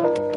The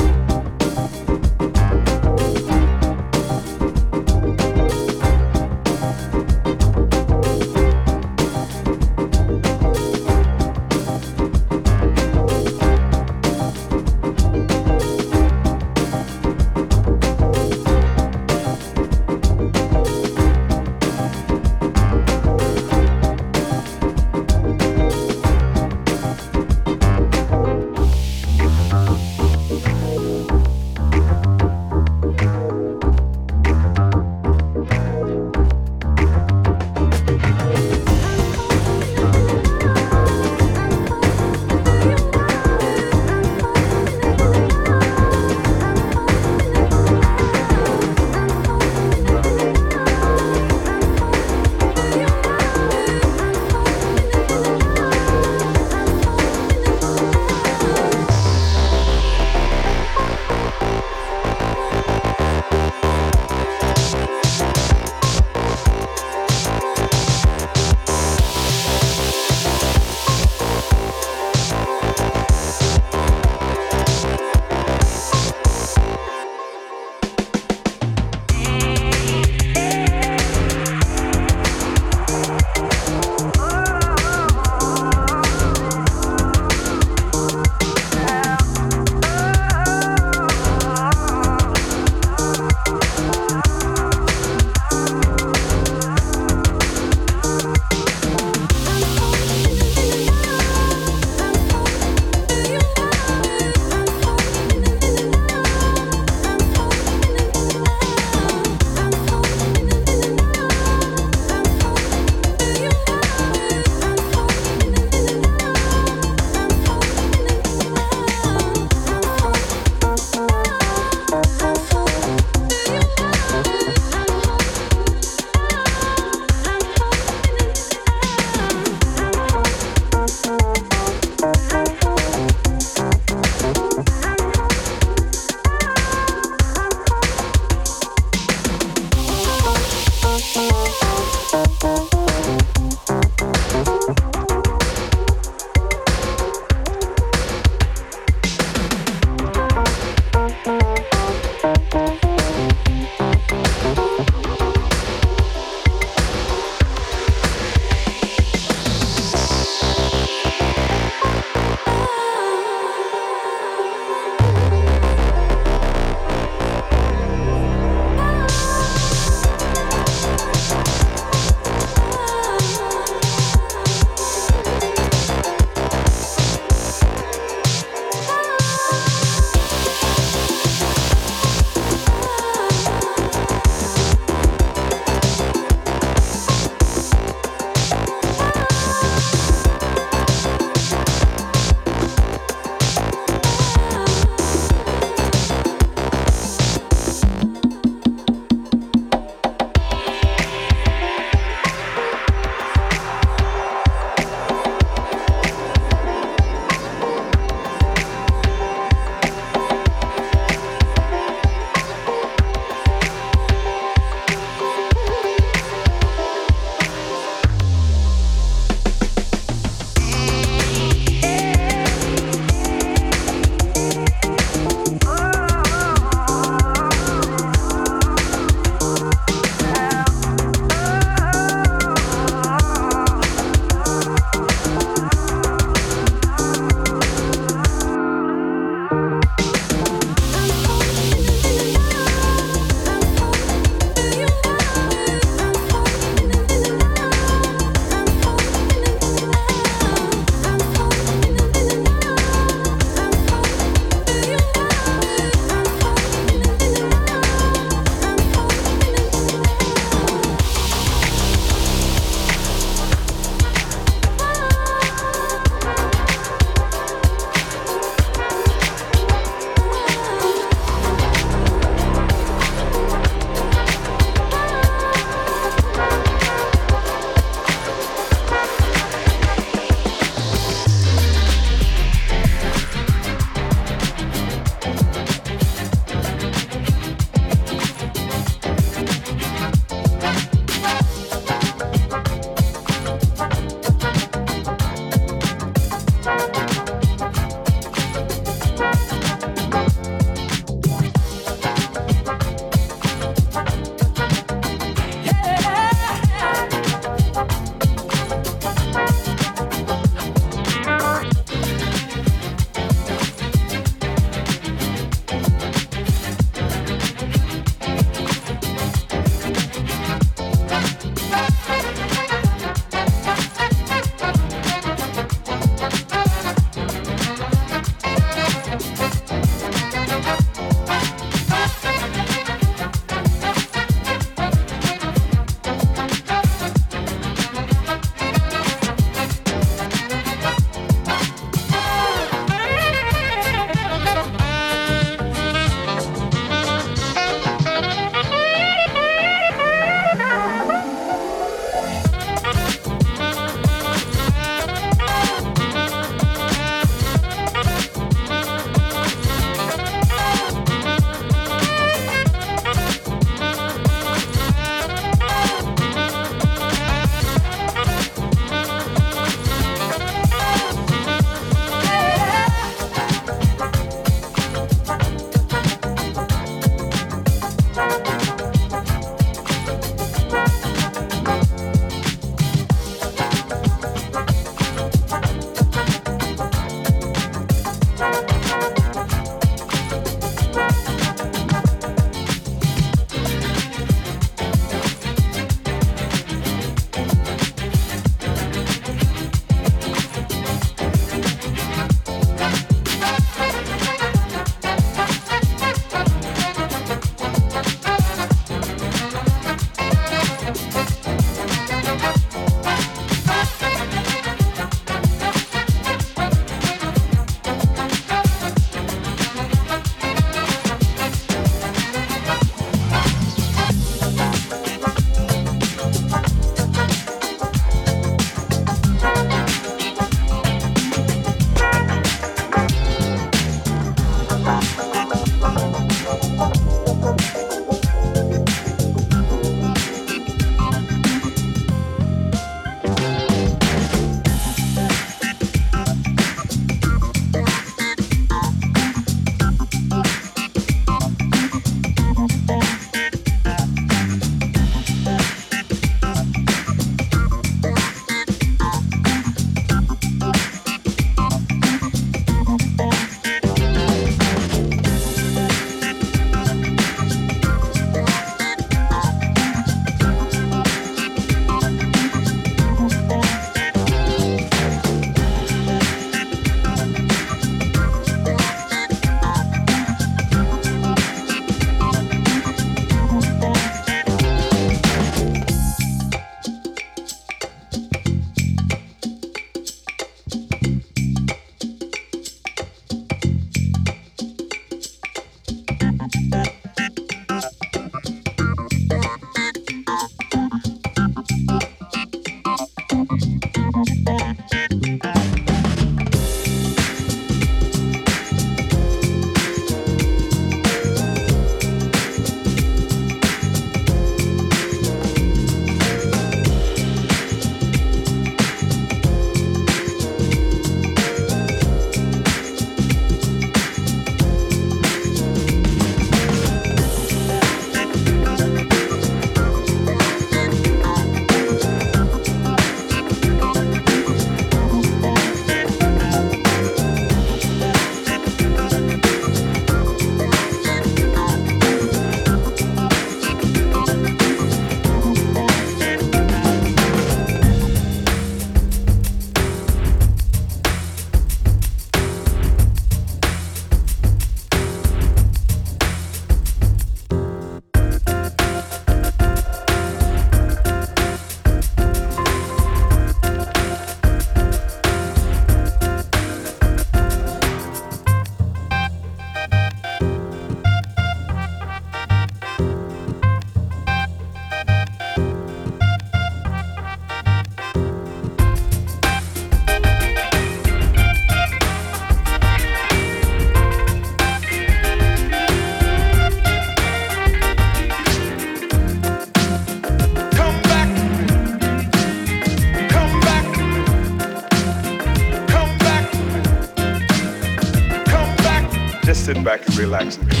Just